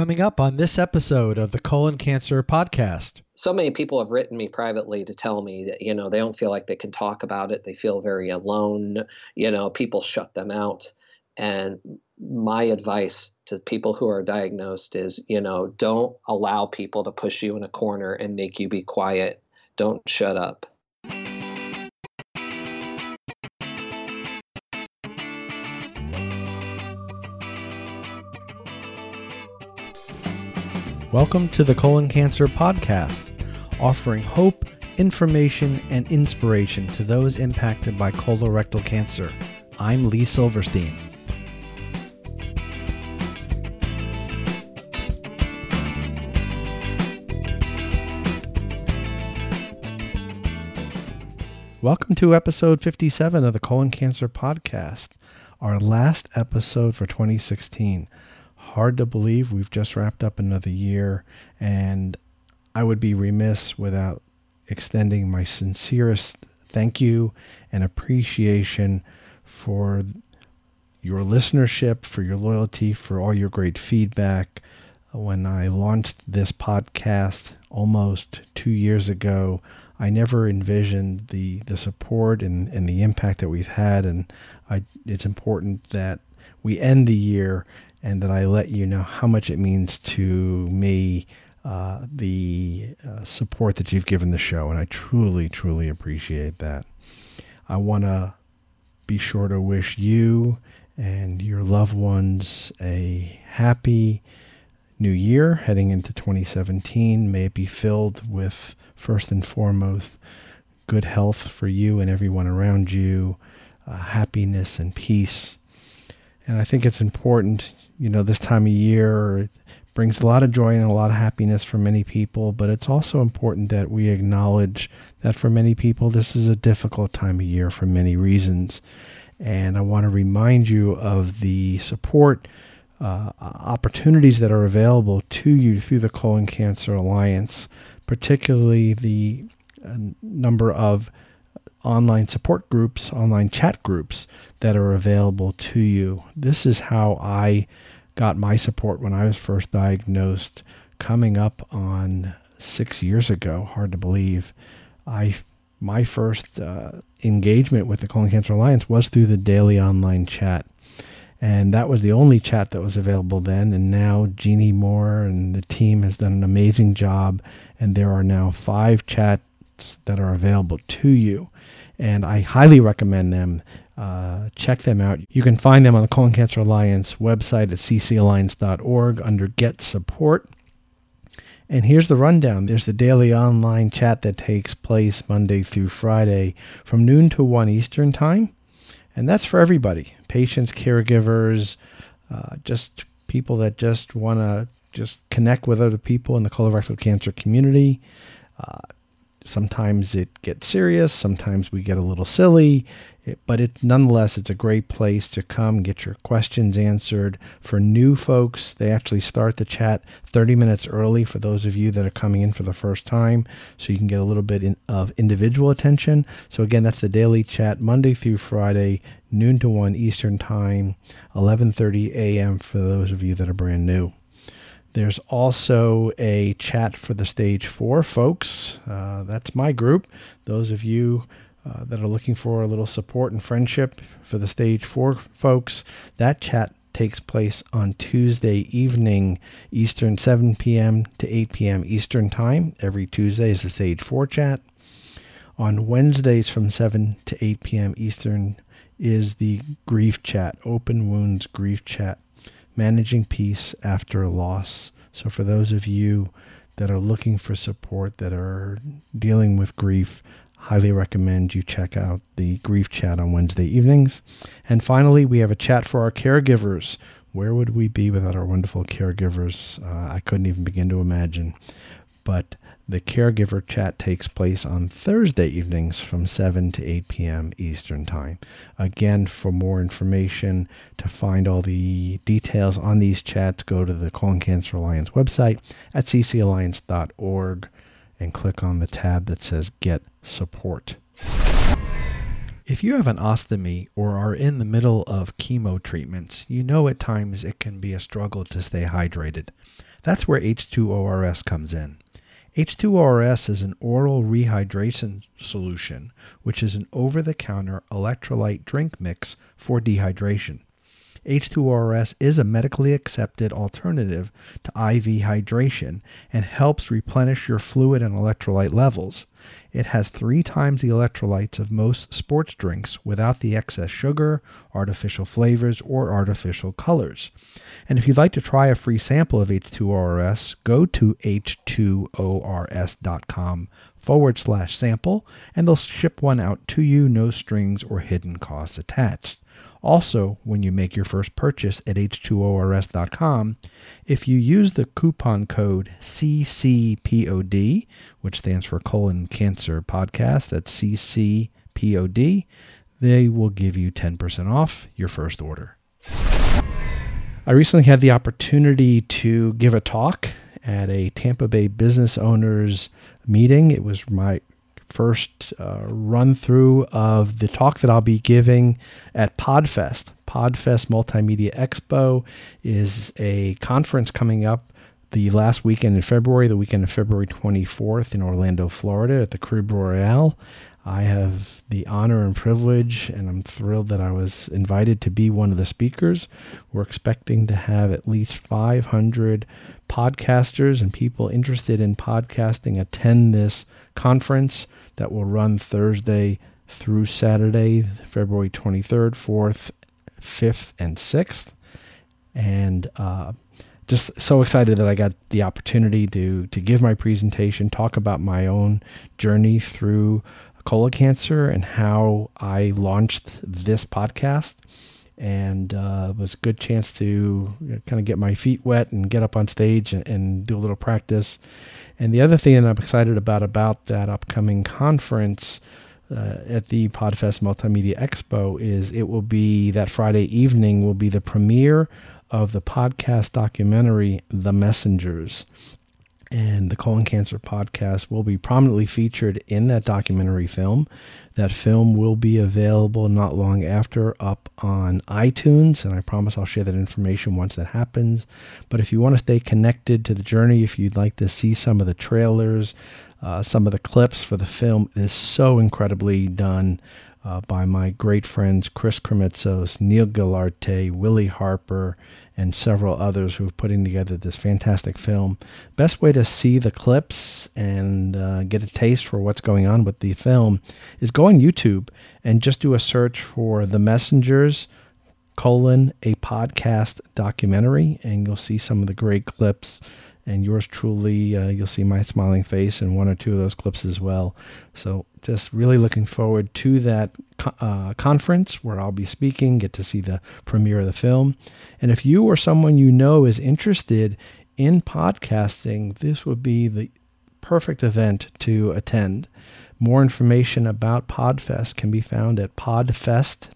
Coming up on this episode of the Colon Cancer Podcast. So many people have written me privately to tell me that, you know, they don't feel like they can talk about it. They feel very alone. You know, people shut them out. And my advice to people who are diagnosed is, you know, don't allow people to push you in a corner and make you be quiet. Don't shut up. Welcome to the Colon Cancer Podcast, offering hope, information, and inspiration to those impacted by colorectal cancer. I'm Lee Silverstein. Welcome to episode 57 of the Colon Cancer Podcast, our last episode for 2016 hard to believe we've just wrapped up another year, and I would be remiss without extending my sincerest thank you and appreciation for your listenership, for your loyalty, for all your great feedback. When I launched this podcast almost two years ago, I never envisioned the, the support and, and the impact that we've had. And I, it's important that we end the year and that I let you know how much it means to me uh, the uh, support that you've given the show. And I truly, truly appreciate that. I want to be sure to wish you and your loved ones a happy new year heading into 2017. May it be filled with, first and foremost, good health for you and everyone around you, uh, happiness and peace. And I think it's important you know, this time of year. It brings a lot of joy and a lot of happiness for many people, but it's also important that we acknowledge that for many people, this is a difficult time of year for many reasons. And I want to remind you of the support uh, opportunities that are available to you through the Colon Cancer Alliance, particularly the uh, number of online support groups, online chat groups that are available to you. This is how I got my support when I was first diagnosed, coming up on six years ago. Hard to believe. I my first uh, engagement with the Colon Cancer Alliance was through the daily online chat. And that was the only chat that was available then. And now Jeannie Moore and the team has done an amazing job. And there are now five chats that are available to you and I highly recommend them. Uh, check them out. You can find them on the Colon Cancer Alliance website at ccalliance.org under Get Support. And here's the rundown. There's the daily online chat that takes place Monday through Friday from noon to 1 Eastern Time. And that's for everybody patients, caregivers, uh, just people that just want to just connect with other people in the colorectal cancer community. Uh, Sometimes it gets serious, sometimes we get a little silly, but it nonetheless it's a great place to come get your questions answered. For new folks, they actually start the chat 30 minutes early for those of you that are coming in for the first time, so you can get a little bit in, of individual attention. So again, that's the daily chat Monday through Friday, noon to 1 Eastern Time, 11:30 a.m. for those of you that are brand new. There's also a chat for the stage four folks. Uh, that's my group. Those of you uh, that are looking for a little support and friendship for the stage four folks, that chat takes place on Tuesday evening Eastern, 7 p.m. to 8 p.m. Eastern Time. Every Tuesday is the stage four chat. On Wednesdays from 7 to 8 p.m. Eastern is the grief chat, open wounds grief chat managing peace after a loss. So, for those of you that are looking for support, that are dealing with grief, highly recommend you check out the grief chat on Wednesday evenings. And finally, we have a chat for our caregivers. Where would we be without our wonderful caregivers? Uh, I couldn't even begin to imagine. But the caregiver chat takes place on Thursday evenings from 7 to 8 p.m. Eastern Time. Again, for more information, to find all the details on these chats, go to the Colon Cancer Alliance website at ccalliance.org and click on the tab that says Get Support. If you have an ostomy or are in the middle of chemo treatments, you know at times it can be a struggle to stay hydrated. That's where H2ORS comes in. H2ORS is an oral rehydration solution, which is an over the counter electrolyte drink mix for dehydration. H2ORS is a medically accepted alternative to IV hydration and helps replenish your fluid and electrolyte levels. It has three times the electrolytes of most sports drinks without the excess sugar, artificial flavors, or artificial colors. And if you'd like to try a free sample of H2ORS, go to h2ors.com forward slash sample and they'll ship one out to you, no strings or hidden costs attached. Also, when you make your first purchase at h2ors.com, if you use the coupon code CCPOD, which stands for colon cancer podcast, that's CCPOD, they will give you 10% off your first order. I recently had the opportunity to give a talk at a Tampa Bay business owners meeting. It was my first uh, run through of the talk that I'll be giving at Podfest. Podfest Multimedia Expo is a conference coming up the last weekend in February, the weekend of February 24th in Orlando, Florida at the Caribe Royale. I have the honor and privilege, and I'm thrilled that I was invited to be one of the speakers. We're expecting to have at least 500 podcasters and people interested in podcasting attend this conference that will run Thursday through Saturday, February 23rd, 4th, 5th, and 6th. And uh, just so excited that I got the opportunity to to give my presentation, talk about my own journey through colon cancer and how I launched this podcast. And uh, was a good chance to kind of get my feet wet and get up on stage and, and do a little practice. And the other thing that I'm excited about about that upcoming conference uh, at the Podfest Multimedia Expo is it will be that Friday evening will be the premiere of the podcast documentary The Messengers and the colon cancer podcast will be prominently featured in that documentary film. That film will be available not long after up on iTunes, and I promise I'll share that information once that happens. But if you want to stay connected to the journey, if you'd like to see some of the trailers, uh, some of the clips for the film, it is so incredibly done uh, by my great friends Chris Krimitsos, Neil Gilarte, Willie Harper, and several others who are putting together this fantastic film. Best way to see the clips and uh, get a taste for what's going on with the film is go on YouTube and just do a search for The Messengers colon a podcast documentary and you'll see some of the great clips and yours truly, uh, you'll see my smiling face in one or two of those clips as well. So, just really looking forward to that uh, conference where I'll be speaking, get to see the premiere of the film. And if you or someone you know is interested in podcasting, this would be the perfect event to attend. More information about Podfest can be found at podfest.us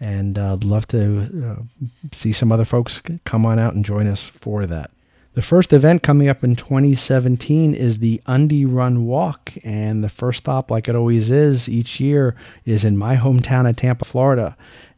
and uh, love to uh, see some other folks come on out and join us for that. The first event coming up in 2017 is the Undy Run Walk, and the first stop, like it always is each year, is in my hometown of Tampa, Florida.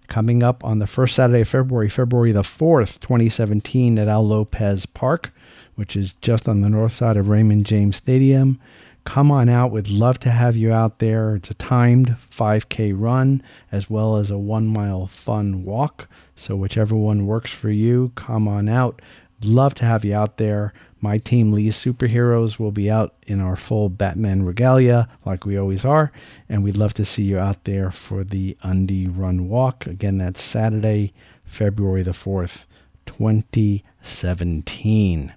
Coming up on the first Saturday of February, February the 4th, 2017, at Al Lopez Park, which is just on the north side of Raymond James Stadium. Come on out. We'd love to have you out there. It's a timed 5K run as well as a one mile fun walk. So, whichever one works for you, come on out. Love to have you out there. My team, Lee's Superheroes, will be out in our full Batman regalia, like we always are. And we'd love to see you out there for the Undy Run Walk. Again, that's Saturday, February the 4th, 2017.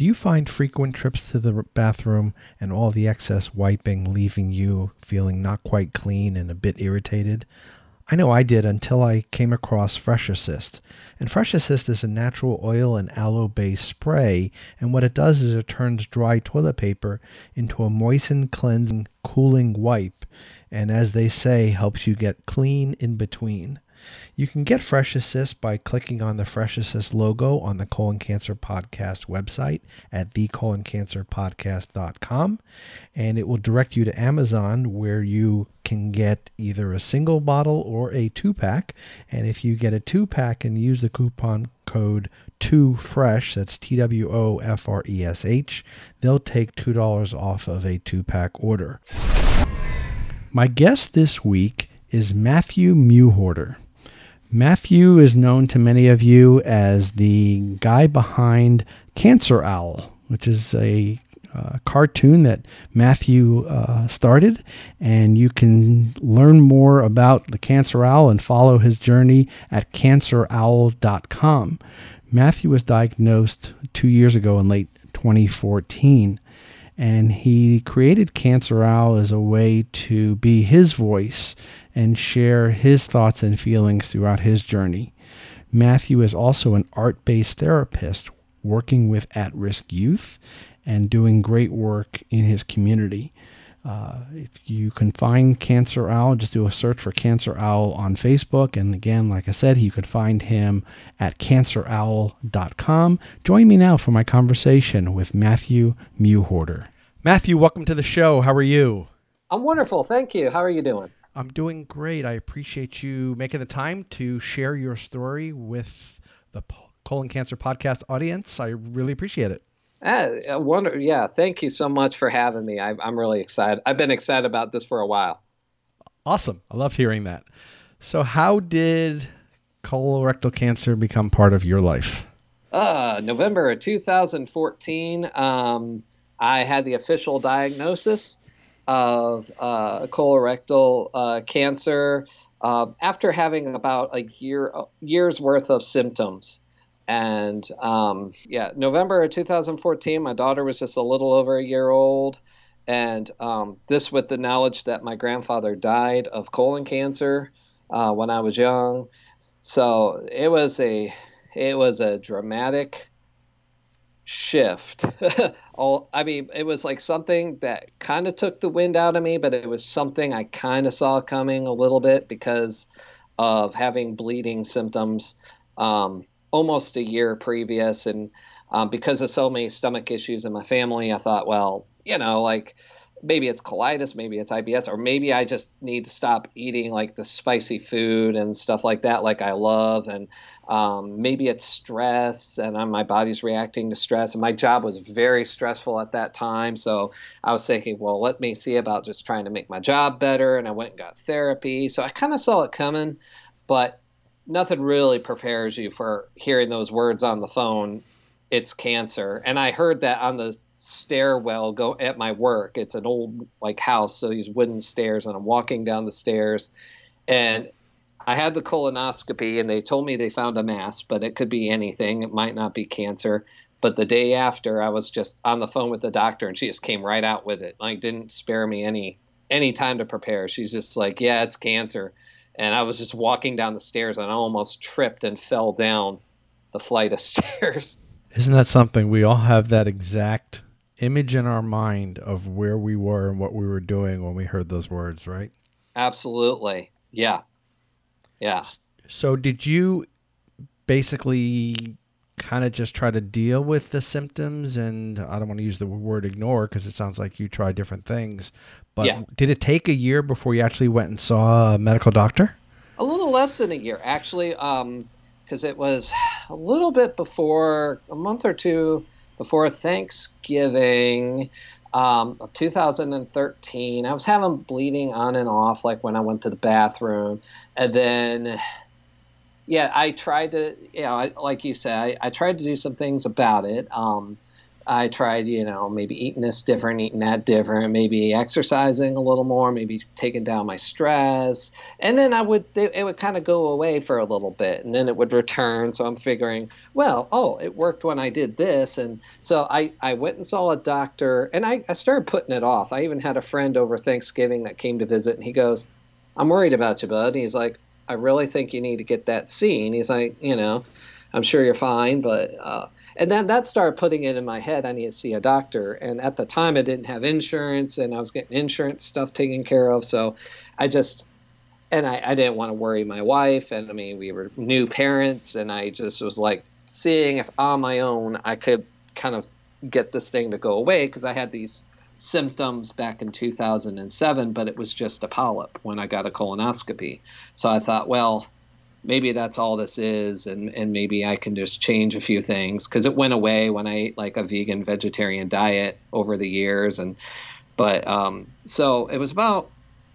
Do you find frequent trips to the bathroom and all the excess wiping leaving you feeling not quite clean and a bit irritated? I know I did until I came across Fresh Assist. And Fresh Assist is a natural oil and aloe based spray, and what it does is it turns dry toilet paper into a moistened, cleansing, cooling wipe, and as they say, helps you get clean in between. You can get Fresh Assist by clicking on the Fresh Assist logo on the Colon Cancer Podcast website at thecoloncancerpodcast.com. And it will direct you to Amazon where you can get either a single bottle or a two pack. And if you get a two pack and use the coupon code 2FRESH, that's T W O F R E S H, they'll take $2 off of a two pack order. My guest this week is Matthew Mewhorter. Matthew is known to many of you as the guy behind Cancer Owl, which is a uh, cartoon that Matthew uh, started. And you can learn more about the Cancer Owl and follow his journey at cancerowl.com. Matthew was diagnosed two years ago in late 2014 and he created Cancer Owl as a way to be his voice and share his thoughts and feelings throughout his journey. Matthew is also an art based therapist working with at risk youth and doing great work in his community. Uh, if you can find Cancer Owl, just do a search for Cancer Owl on Facebook. And again, like I said, you could find him at cancerowl.com. Join me now for my conversation with Matthew Mewhorter. Matthew, welcome to the show. How are you? I'm wonderful. Thank you. How are you doing? I'm doing great. I appreciate you making the time to share your story with the colon cancer podcast audience. I really appreciate it. Uh, wonder, yeah. Thank you so much for having me. I, I'm really excited. I've been excited about this for a while. Awesome. I loved hearing that. So, how did colorectal cancer become part of your life? Uh, November of 2014. Um, I had the official diagnosis of uh, colorectal uh, cancer uh, after having about a year year's worth of symptoms. And um, yeah, November of 2014, my daughter was just a little over a year old. And um, this with the knowledge that my grandfather died of colon cancer uh, when I was young. So it was a it was a dramatic shift. All I mean, it was like something that kind of took the wind out of me, but it was something I kind of saw coming a little bit because of having bleeding symptoms um, almost a year previous, and um, because of so many stomach issues in my family, I thought, well, you know, like maybe it's colitis, maybe it's IBS, or maybe I just need to stop eating like the spicy food and stuff like that, like I love. And um, maybe it's stress and I'm, my body's reacting to stress. And my job was very stressful at that time. So I was thinking, well, let me see about just trying to make my job better. And I went and got therapy. So I kind of saw it coming, but nothing really prepares you for hearing those words on the phone it's cancer. And I heard that on the stairwell go at my work. It's an old like house, so these wooden stairs, and I'm walking down the stairs, and I had the colonoscopy, and they told me they found a mass, but it could be anything. It might not be cancer. But the day after, I was just on the phone with the doctor, and she just came right out with it. Like didn't spare me any any time to prepare. She's just like, "Yeah, it's cancer." And I was just walking down the stairs, and I almost tripped and fell down the flight of stairs. Isn't that something? We all have that exact image in our mind of where we were and what we were doing when we heard those words, right? Absolutely. Yeah. Yeah. So, did you basically kind of just try to deal with the symptoms? And I don't want to use the word ignore because it sounds like you try different things. But yeah. did it take a year before you actually went and saw a medical doctor? A little less than a year, actually. Um, because it was a little bit before a month or two before Thanksgiving um, 2013. I was having bleeding on and off, like when I went to the bathroom, and then yeah, I tried to, you know, I, like you said, I, I, tried to do some things about it. Um, I tried, you know, maybe eating this different, eating that different, maybe exercising a little more, maybe taking down my stress. And then I would, it would kind of go away for a little bit and then it would return. So I'm figuring, well, oh, it worked when I did this. And so I, I went and saw a doctor and I, I started putting it off. I even had a friend over Thanksgiving that came to visit and he goes, I'm worried about you, bud. And he's like, I really think you need to get that seen. He's like, you know, I'm sure you're fine, but uh, and then that started putting it in my head. I need to see a doctor. And at the time, I didn't have insurance, and I was getting insurance stuff taken care of. So I just and I, I didn't want to worry my wife. And I mean, we were new parents, and I just was like seeing if on my own I could kind of get this thing to go away because I had these symptoms back in 2007, but it was just a polyp when I got a colonoscopy. So I thought, well, maybe that's all this is, and, and maybe I can just change a few things because it went away when I ate like a vegan vegetarian diet over the years. And but um, so it was about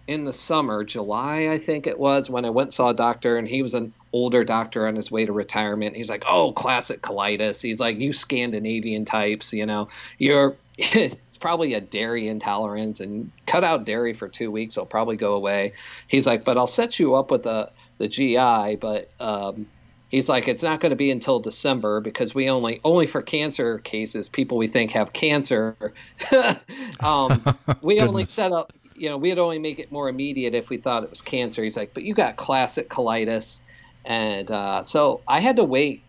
in the summer, July, I think it was, when I went saw a doctor, and he was an older doctor on his way to retirement. He's like, "Oh, classic colitis." He's like, "You Scandinavian types, you know, you're." it's probably a dairy intolerance and cut out dairy for two weeks it'll probably go away. He's like but i'll set you up with the the gi but um, he's like it's not going to be until december because we only only for cancer cases people we think have cancer. Um, we only set up you know we'd only make it more immediate if we thought it was cancer. He's like but you got classic colitis and uh, so i had to wait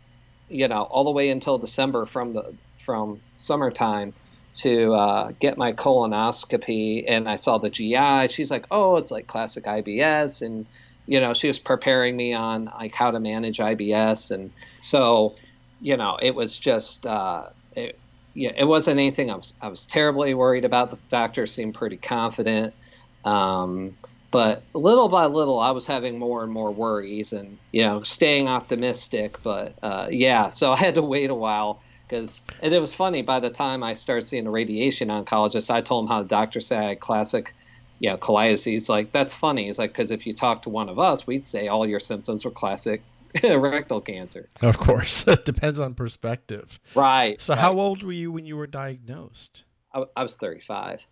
you know all the way until december from the from summertime to uh, get my colonoscopy and I saw the GI. She's like, "Oh, it's like classic IBS," and you know, she was preparing me on like how to manage IBS, and so you know, it was just uh, it, yeah, it wasn't anything I was I was terribly worried about. The doctor seemed pretty confident. Um, but little by little, I was having more and more worries, and you know, staying optimistic. But uh, yeah, so I had to wait a while because and it was funny by the time I started seeing a radiation oncologist, I told him how the doctor said I had classic, you know, colitis. He's like, that's funny. He's like, because if you talk to one of us, we'd say all your symptoms were classic rectal cancer. Of course, it depends on perspective. Right. So, right. how old were you when you were diagnosed? I, I was 35.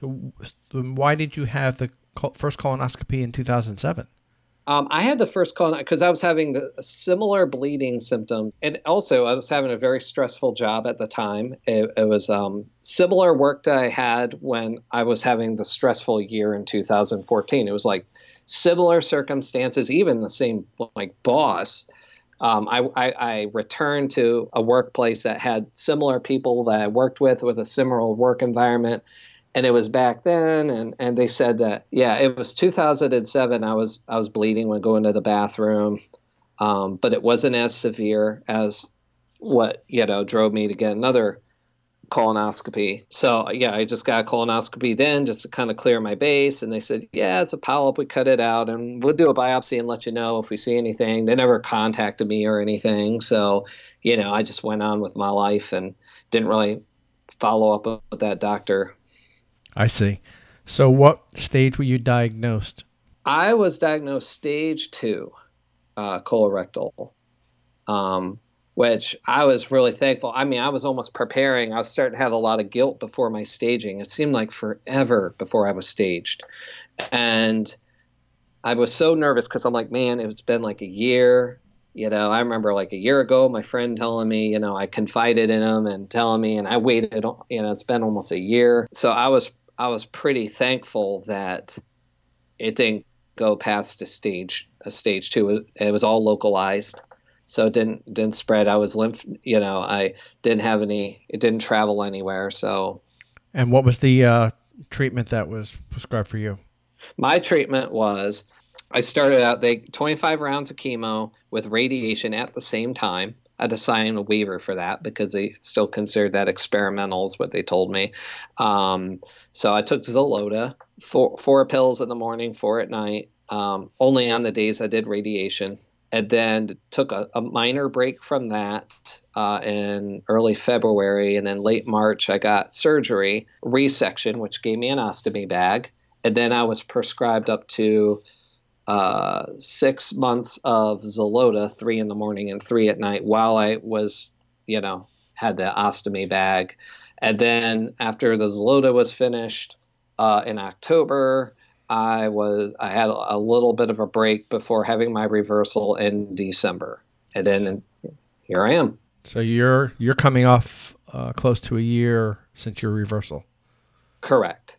So, why did you have the first colonoscopy in 2007? Um, I had the first call because I was having the similar bleeding symptom, and also I was having a very stressful job at the time. It, it was um, similar work that I had when I was having the stressful year in 2014. It was like similar circumstances, even the same like boss. Um, I, I, I, returned to a workplace that had similar people that I worked with with a similar work environment and it was back then and and they said that yeah it was 2007 i was i was bleeding when going to the bathroom um, but it wasn't as severe as what you know drove me to get another colonoscopy. So yeah i just got a colonoscopy then just to kind of clear my base and they said yeah it's a polyp we cut it out and we'll do a biopsy and let you know if we see anything. They never contacted me or anything so you know i just went on with my life and didn't really follow up with that doctor I see. So, what stage were you diagnosed? I was diagnosed stage two, uh, colorectal, um, which I was really thankful. I mean, I was almost preparing. I was starting to have a lot of guilt before my staging. It seemed like forever before I was staged. And I was so nervous because I'm like, man, it's been like a year. You know, I remember like a year ago, my friend telling me, you know, I confided in him and telling me, and I waited, you know, it's been almost a year. So I was I was pretty thankful that it didn't go past a stage a stage two. It was all localized, so it didn't didn't spread. I was lymph, you know, I didn't have any. It didn't travel anywhere. So. And what was the uh, treatment that was prescribed for you? My treatment was I started out they 25 rounds of chemo with radiation at the same time. Had to sign a waiver for that because they still considered that experimental, is what they told me. Um, so I took Xeloda, four, four pills in the morning, four at night, um, only on the days I did radiation. And then took a, a minor break from that uh, in early February. And then late March, I got surgery, resection, which gave me an ostomy bag. And then I was prescribed up to uh, six months of Xeloda, three in the morning and three at night, while I was, you know, had the ostomy bag. And then after the Xeloda was finished uh, in October, I was I had a little bit of a break before having my reversal in December, and then here I am. So you're you're coming off uh, close to a year since your reversal. Correct.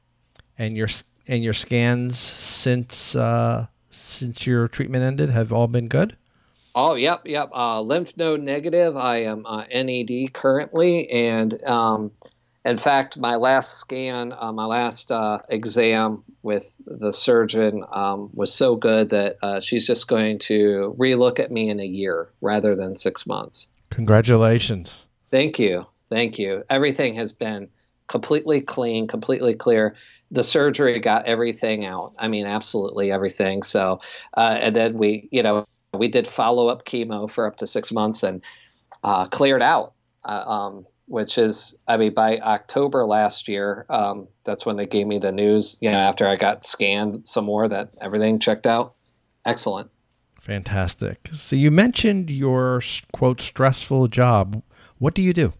And your and your scans since uh, since your treatment ended have all been good. Oh, yep, yep. Uh, lymph node negative. I am uh, NED currently, and um, in fact, my last scan, uh, my last uh, exam with the surgeon um, was so good that uh, she's just going to relook at me in a year rather than six months. Congratulations. Thank you. Thank you. Everything has been completely clean, completely clear. The surgery got everything out. I mean, absolutely everything. So, uh, and then we, you know, we did follow up chemo for up to six months and uh, cleared out. Uh, um, which is, I mean, by October last year, um, that's when they gave me the news. You know, after I got scanned some more, that everything checked out. Excellent. Fantastic. So you mentioned your quote stressful job. What do you do?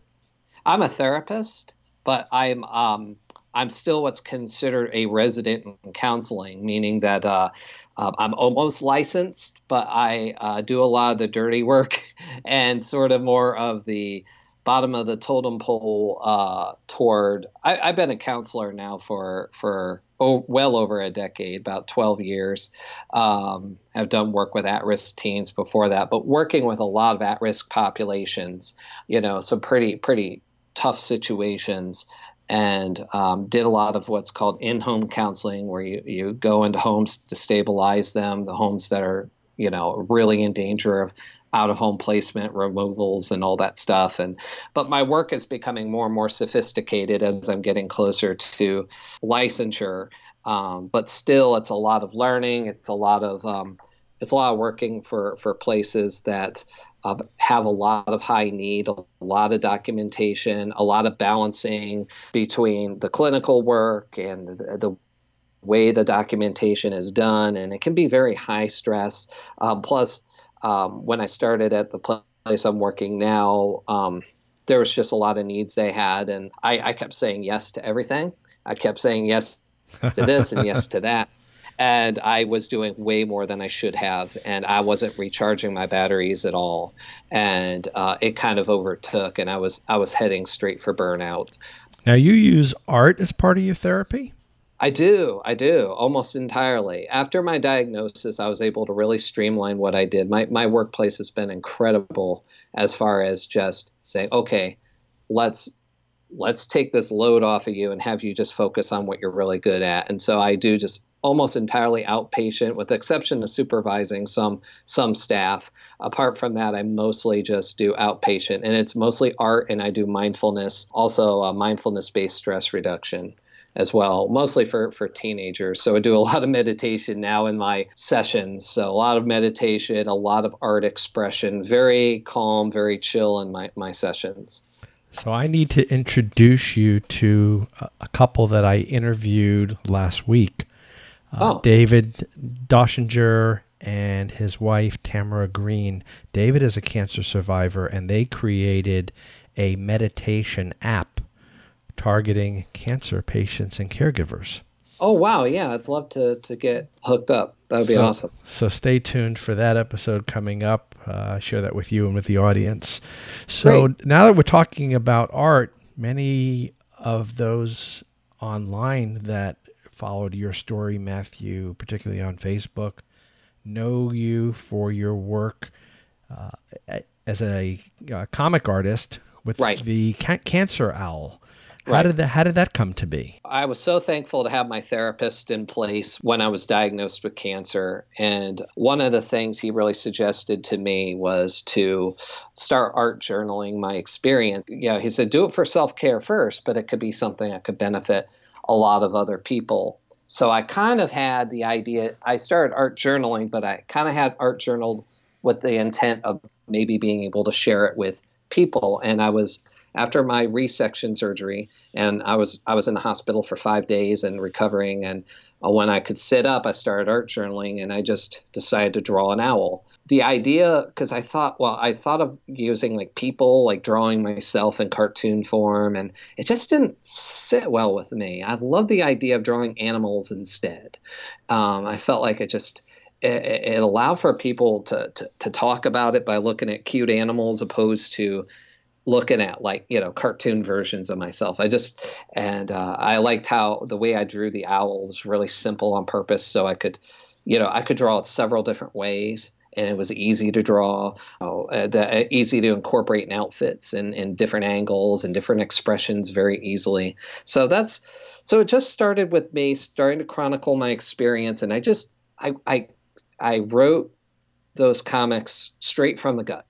I'm a therapist, but I'm um, I'm still what's considered a resident in counseling, meaning that uh, uh, I'm almost licensed, but I uh, do a lot of the dirty work and sort of more of the bottom of the totem pole uh, toward. I, have been a counselor now for for oh, well over a decade, about 12 years. Um, I've done work with at-risk teens before that, but working with a lot of at-risk populations, you know, some pretty pretty tough situations. And um, did a lot of what's called in-home counseling, where you, you go into homes to stabilize them, the homes that are you know really in danger of out of home placement removals and all that stuff and but my work is becoming more and more sophisticated as i'm getting closer to licensure um, but still it's a lot of learning it's a lot of um, it's a lot of working for for places that uh, have a lot of high need, a lot of documentation, a lot of balancing between the clinical work and the, the way the documentation is done, and it can be very high stress. Um, plus, um, when I started at the place I'm working now, um, there was just a lot of needs they had, and I, I kept saying yes to everything. I kept saying yes to this and yes to that. And I was doing way more than I should have, and I wasn't recharging my batteries at all, and uh, it kind of overtook, and I was I was heading straight for burnout. Now you use art as part of your therapy. I do. I do almost entirely. After my diagnosis, I was able to really streamline what I did. My my workplace has been incredible as far as just saying, okay, let's let's take this load off of you and have you just focus on what you're really good at. And so I do just almost entirely outpatient with the exception of supervising some some staff apart from that i mostly just do outpatient and it's mostly art and i do mindfulness also uh, mindfulness based stress reduction as well, mostly for, for teenagers. So I do a lot of meditation now in my sessions. So a lot of meditation, a lot of art expression, very calm, very chill in my, my sessions. So I need to introduce you to a couple that I interviewed last week. Uh, oh. David Dachinger and his wife Tamara Green. David is a cancer survivor, and they created a meditation app targeting cancer patients and caregivers. Oh wow, yeah, I'd love to to get hooked up. That would be so, awesome. So stay tuned for that episode coming up. Uh, share that with you and with the audience. So Great. now that we're talking about art, many of those online that followed your story, Matthew, particularly on Facebook, know you for your work uh, as a uh, comic artist with right. the ca- Cancer Owl. How right. did that how did that come to be? I was so thankful to have my therapist in place when I was diagnosed with cancer and one of the things he really suggested to me was to start art journaling my experience. You know, he said do it for self-care first, but it could be something that could benefit a lot of other people. So I kind of had the idea I started art journaling, but I kind of had art journaled with the intent of maybe being able to share it with people and I was after my resection surgery, and I was I was in the hospital for five days and recovering. And uh, when I could sit up, I started art journaling, and I just decided to draw an owl. The idea, because I thought, well, I thought of using like people, like drawing myself in cartoon form, and it just didn't sit well with me. I love the idea of drawing animals instead. Um, I felt like it just it, it allowed for people to, to, to talk about it by looking at cute animals opposed to looking at like you know cartoon versions of myself i just and uh, i liked how the way i drew the owl was really simple on purpose so i could you know i could draw it several different ways and it was easy to draw, oh, uh, the, uh, easy to incorporate in outfits and, and different angles and different expressions very easily. So that's so it just started with me starting to chronicle my experience, and I just I I I wrote those comics straight from the gut,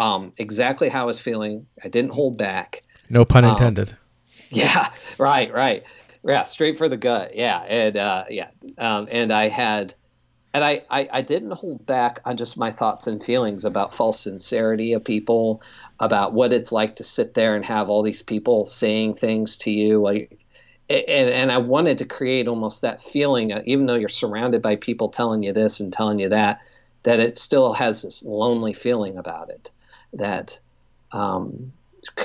um, exactly how I was feeling. I didn't hold back. No pun um, intended. Um, yeah, right, right, yeah, straight for the gut. Yeah, and uh, yeah, um, and I had and I, I, I, didn't hold back on just my thoughts and feelings about false sincerity of people, about what it's like to sit there and have all these people saying things to you. Like, and, and I wanted to create almost that feeling, even though you're surrounded by people telling you this and telling you that, that it still has this lonely feeling about it. That um,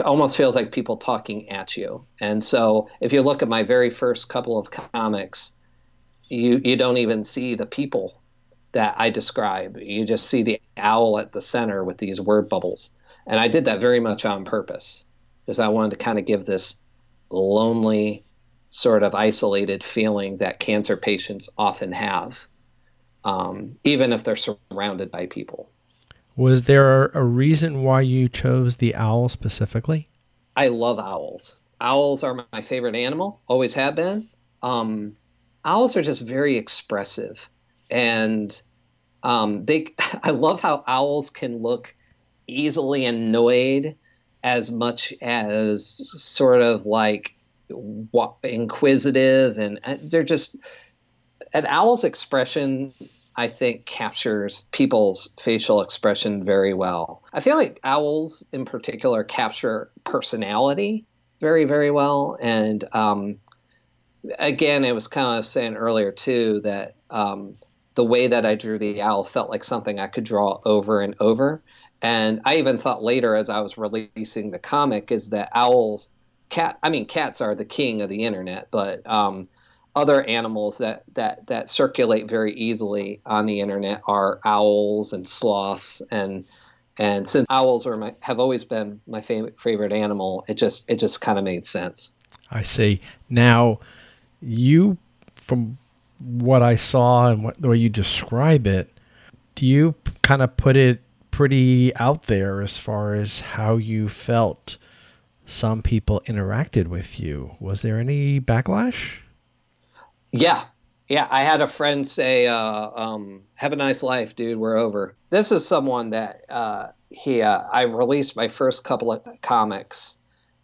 almost feels like people talking at you. And so if you look at my very first couple of comics, you you don't even see the people that I describe. You just see the owl at the center with these word bubbles. And I did that very much on purpose because I wanted to kind of give this lonely, sort of isolated feeling that cancer patients often have, um, even if they're surrounded by people. Was there a reason why you chose the owl specifically? I love owls. Owls are my favorite animal, always have been. Um, owls are just very expressive and um, they i love how owls can look easily annoyed as much as sort of like inquisitive and they're just an owl's expression i think captures people's facial expression very well i feel like owls in particular capture personality very very well and um, again, it was kind of saying earlier too that um, the way that I drew the owl felt like something I could draw over and over. And I even thought later, as I was releasing the comic, is that owls, cat. I mean, cats are the king of the internet, but um, other animals that that that circulate very easily on the internet are owls and sloths and and since owls are my, have always been my favorite favorite animal, it just it just kind of made sense. I see. Now, you, from what I saw and what, the way you describe it, do you kind of put it pretty out there as far as how you felt some people interacted with you? Was there any backlash? Yeah. Yeah. I had a friend say, uh, um, have a nice life, dude. We're over. This is someone that uh, he, uh, I released my first couple of comics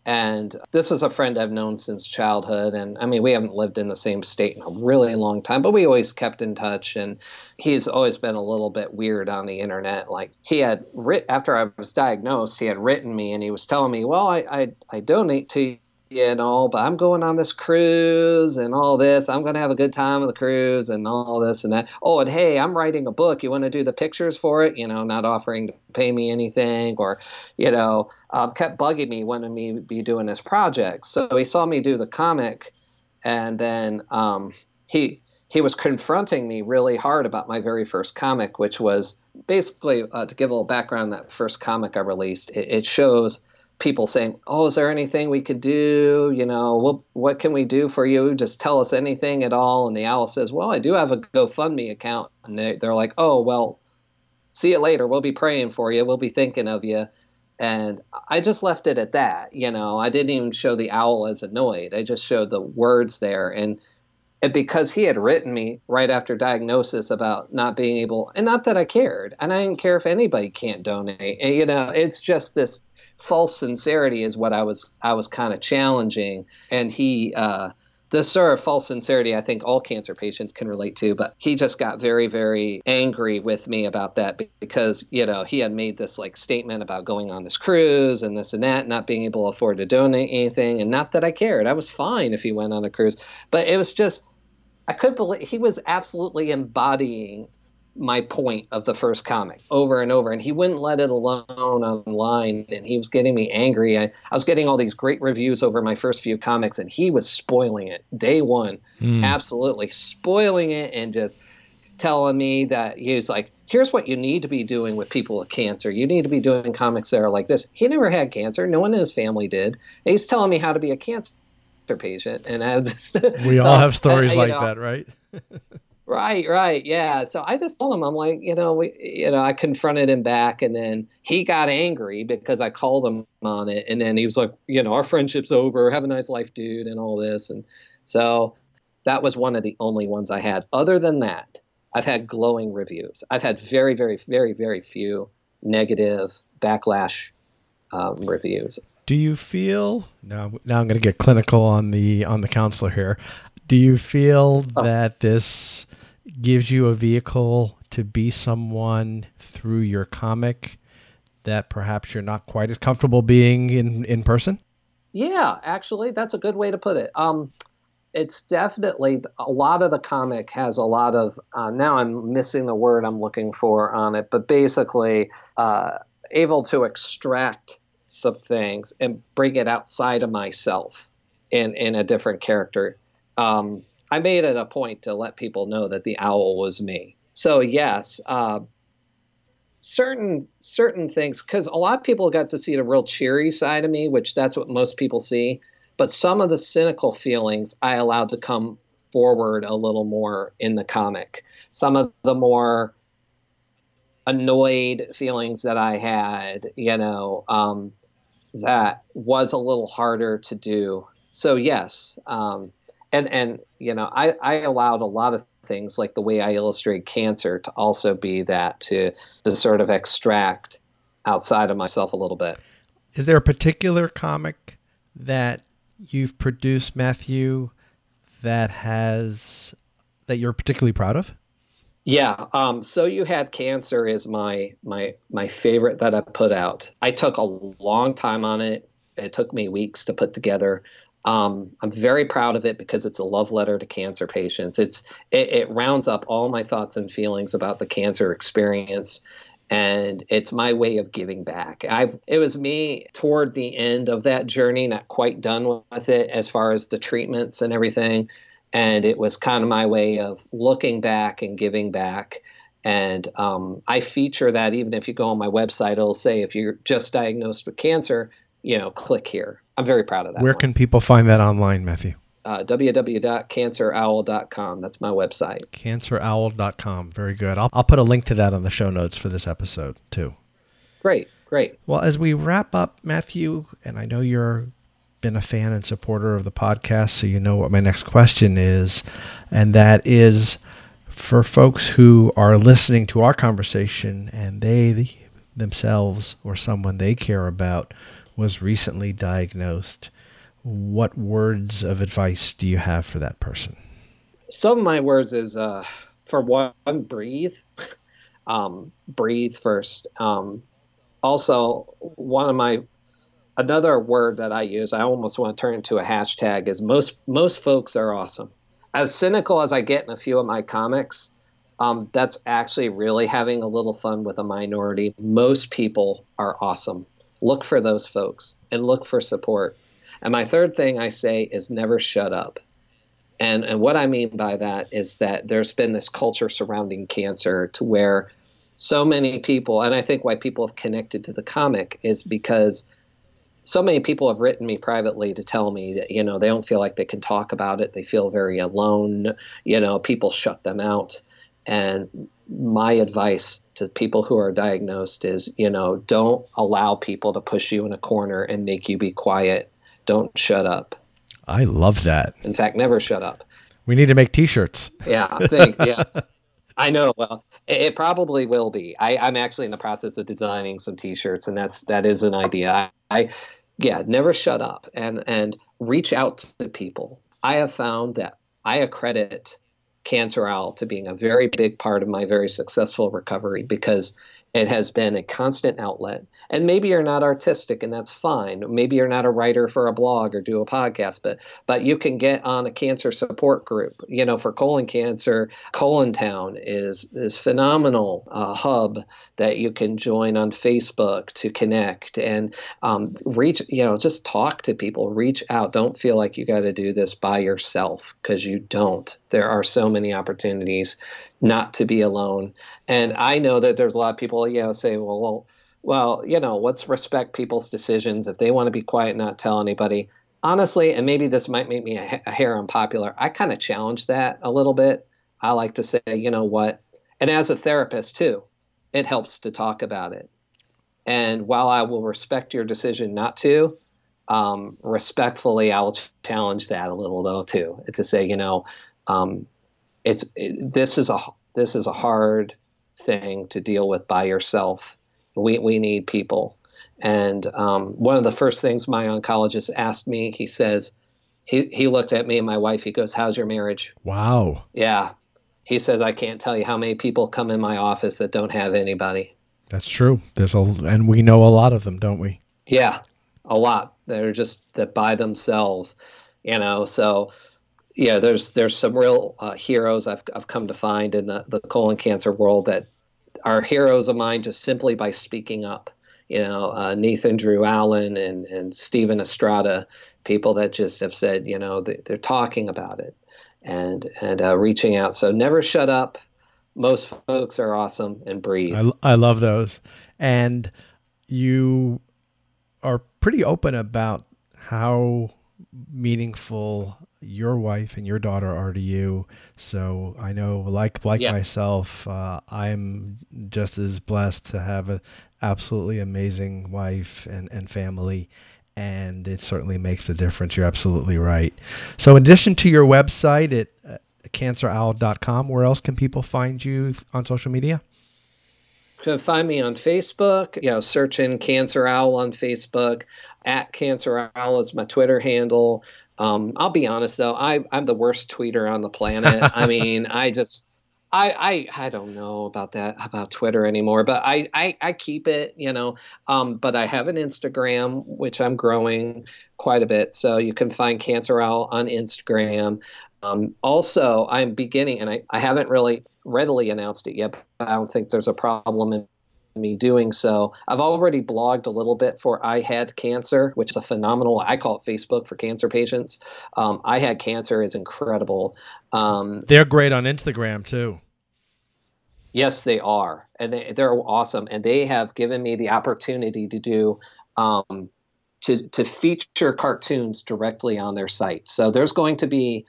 and this is a friend I've known since childhood. And I mean, we haven't lived in the same state in a really long time, but we always kept in touch. And he's always been a little bit weird on the internet. Like he had writ after I was diagnosed, he had written me and he was telling me, well, I, I, I donate to you know, but I'm going on this cruise and all this. I'm going to have a good time on the cruise and all this and that. Oh, and hey, I'm writing a book. You want to do the pictures for it? You know, not offering to pay me anything or, you know, uh, kept bugging me, wanting me be doing this project. So he saw me do the comic and then um, he, he was confronting me really hard about my very first comic, which was basically uh, to give a little background. That first comic I released, it, it shows people saying, "Oh, is there anything we could do? You know, what what can we do for you? Just tell us anything at all." And the owl says, "Well, I do have a GoFundMe account." And they, they're like, "Oh, well, see you later. We'll be praying for you. We'll be thinking of you." And I just left it at that. You know, I didn't even show the owl as annoyed. I just showed the words there and. And because he had written me right after diagnosis about not being able, and not that I cared, and I didn't care if anybody can't donate. And, you know, it's just this false sincerity is what I was I was kind of challenging, and he. Uh, this sort of false sincerity, I think all cancer patients can relate to, but he just got very, very angry with me about that because, you know, he had made this like statement about going on this cruise and this and that, not being able to afford to donate anything. And not that I cared. I was fine if he went on a cruise, but it was just, I couldn't believe he was absolutely embodying my point of the first comic over and over. And he wouldn't let it alone online and he was getting me angry. I, I was getting all these great reviews over my first few comics and he was spoiling it day one. Mm. absolutely spoiling it and just telling me that he was like here's what you need to be doing with people with cancer. You need to be doing comics that are like this. He never had cancer. No one in his family did. And he's telling me how to be a cancer patient and I was just we all have stories like know, that right Right, right, yeah. So I just told him, I'm like, you know, we, you know, I confronted him back, and then he got angry because I called him on it, and then he was like, you know, our friendship's over. Have a nice life, dude, and all this, and so that was one of the only ones I had. Other than that, I've had glowing reviews. I've had very, very, very, very few negative backlash um, reviews. Do you feel now? Now I'm going to get clinical on the on the counselor here. Do you feel oh. that this gives you a vehicle to be someone through your comic that perhaps you're not quite as comfortable being in in person? Yeah, actually, that's a good way to put it. Um, it's definitely a lot of the comic has a lot of. Uh, now I'm missing the word I'm looking for on it, but basically, uh, able to extract some things and bring it outside of myself in in a different character. Um, I made it a point to let people know that the owl was me. So yes, uh, certain certain things because a lot of people got to see the real cheery side of me, which that's what most people see. But some of the cynical feelings I allowed to come forward a little more in the comic. Some of the more annoyed feelings that I had, you know, um, that was a little harder to do. So yes, um, and and you know I, I allowed a lot of things like the way I illustrate cancer to also be that to to sort of extract outside of myself a little bit. Is there a particular comic that you've produced, Matthew, that has that you're particularly proud of? Yeah. Um, so you had cancer is my my my favorite that I put out. I took a long time on it. It took me weeks to put together. Um, I'm very proud of it because it's a love letter to cancer patients. It's it, it, rounds up all my thoughts and feelings about the cancer experience, and it's my way of giving back. I've it was me toward the end of that journey, not quite done with it as far as the treatments and everything, and it was kind of my way of looking back and giving back. And um, I feature that even if you go on my website, it'll say if you're just diagnosed with cancer, you know, click here. I'm very proud of that. Where one. can people find that online, Matthew? Uh, www.cancerowl.com. That's my website. Cancerowl.com. Very good. I'll, I'll put a link to that on the show notes for this episode, too. Great, great. Well, as we wrap up, Matthew, and I know you're been a fan and supporter of the podcast, so you know what my next question is, and that is for folks who are listening to our conversation and they themselves or someone they care about was recently diagnosed, what words of advice do you have for that person? Some of my words is uh, for one, breathe. Um, breathe first. Um, also, one of my another word that I use, I almost want to turn into a hashtag, is most most folks are awesome. As cynical as I get in a few of my comics, um, that's actually really having a little fun with a minority. Most people are awesome look for those folks and look for support. And my third thing I say is never shut up. And, and what I mean by that is that there's been this culture surrounding cancer to where so many people, and I think why people have connected to the comic is because so many people have written me privately to tell me that, you know, they don't feel like they can talk about it. They feel very alone. You know, people shut them out. And my advice to people who are diagnosed is, you know, don't allow people to push you in a corner and make you be quiet. Don't shut up. I love that. In fact, never shut up. We need to make T-shirts. Yeah, I think. Yeah, I know. Well, it, it probably will be. I, am actually in the process of designing some T-shirts, and that's that is an idea. I, I yeah, never shut up and and reach out to people. I have found that I accredit Cancer Owl to being a very big part of my very successful recovery because it has been a constant outlet. And maybe you're not artistic and that's fine. Maybe you're not a writer for a blog or do a podcast, but but you can get on a cancer support group. You know, for colon cancer, Colon Town is is phenomenal uh, hub that you can join on Facebook to connect and um, reach. You know, just talk to people, reach out. Don't feel like you got to do this by yourself because you don't. There are so many opportunities not to be alone. And I know that there's a lot of people, you know, say, well, well, well, you know, let's respect people's decisions. If they want to be quiet, not tell anybody. Honestly, and maybe this might make me a, a hair unpopular. I kind of challenge that a little bit. I like to say, you know what? And as a therapist too, it helps to talk about it. And while I will respect your decision not to, um, respectfully, I will challenge that a little though too, to say, you know, um, it's it, this is a this is a hard thing to deal with by yourself. We we need people. And um, one of the first things my oncologist asked me, he says, he he looked at me and my wife. He goes, "How's your marriage?" Wow. Yeah. He says, "I can't tell you how many people come in my office that don't have anybody." That's true. There's a and we know a lot of them, don't we? Yeah, a lot. They're just that by themselves, you know. So yeah, there's there's some real uh, heroes I've I've come to find in the, the colon cancer world that are heroes of mine just simply by speaking up. You know, uh, Nathan Drew Allen and and Stephen Estrada, people that just have said, you know, they, are talking about it and and uh, reaching out. So never shut up. Most folks are awesome and breathe. I, I love those, and you are pretty open about how meaningful your wife and your daughter are to you. So I know, like like yes. myself, uh, I'm just as blessed to have an absolutely amazing wife and, and family. And it certainly makes a difference. You're absolutely right. So, in addition to your website at uh, cancerowl.com, where else can people find you on social media? You can find me on Facebook. You know, search in Cancer Owl on Facebook. At Cancer Owl is my Twitter handle. Um, I'll be honest though, I, I'm the worst tweeter on the planet. I mean, I just I, I I don't know about that about Twitter anymore, but I, I, I keep it, you know. Um, but I have an Instagram which I'm growing quite a bit, so you can find Cancer Owl on Instagram. Um, also, I'm beginning, and I, I haven't really readily announced it yet, but I don't think there's a problem in me doing so. I've already blogged a little bit for I Had Cancer, which is a phenomenal, I call it Facebook for cancer patients. Um, I Had Cancer is incredible. Um, They're great on Instagram too. Yes, they are. And they, they're awesome. And they have given me the opportunity to do. Um, to, to feature cartoons directly on their site. So there's going to be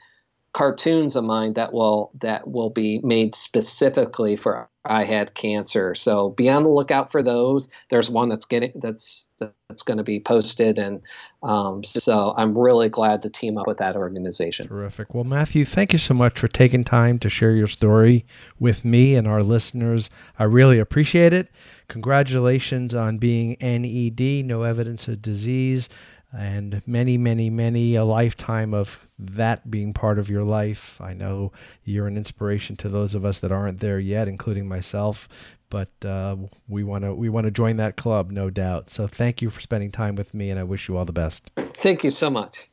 cartoons of mine that will that will be made specifically for I had cancer. So be on the lookout for those. There's one that's getting that's that's going to be posted, and um, so I'm really glad to team up with that organization. Terrific. Well, Matthew, thank you so much for taking time to share your story with me and our listeners. I really appreciate it. Congratulations on being NED, no evidence of disease and many, many, many a lifetime of that being part of your life. I know you're an inspiration to those of us that aren't there yet, including myself. But uh, we want to we want to join that club, no doubt. So thank you for spending time with me, and I wish you all the best. Thank you so much.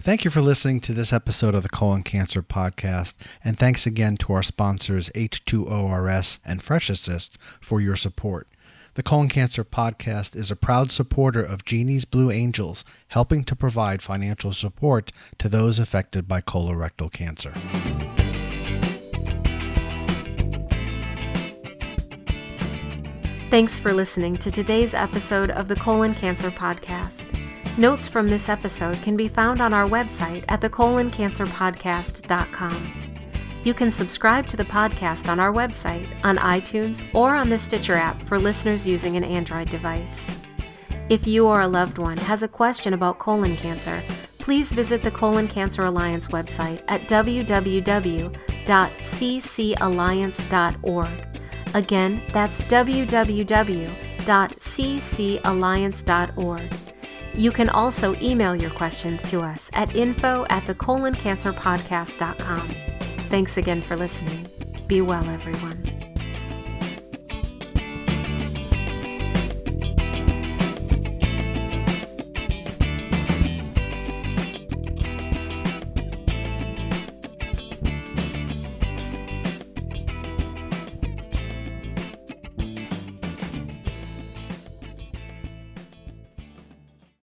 Thank you for listening to this episode of the Colon Cancer Podcast, and thanks again to our sponsors H2ORS and Fresh Assist for your support. The Colon Cancer Podcast is a proud supporter of Jeannie's Blue Angels, helping to provide financial support to those affected by colorectal cancer. Thanks for listening to today's episode of the Colon Cancer Podcast. Notes from this episode can be found on our website at thecoloncancerpodcast.com. You can subscribe to the podcast on our website, on iTunes, or on the Stitcher app for listeners using an Android device. If you or a loved one has a question about colon cancer, please visit the Colon Cancer Alliance website at www.ccalliance.org. Again, that's www.ccalliance.org. You can also email your questions to us at info at thecoloncancerpodcast.com. Thanks again for listening. Be well, everyone.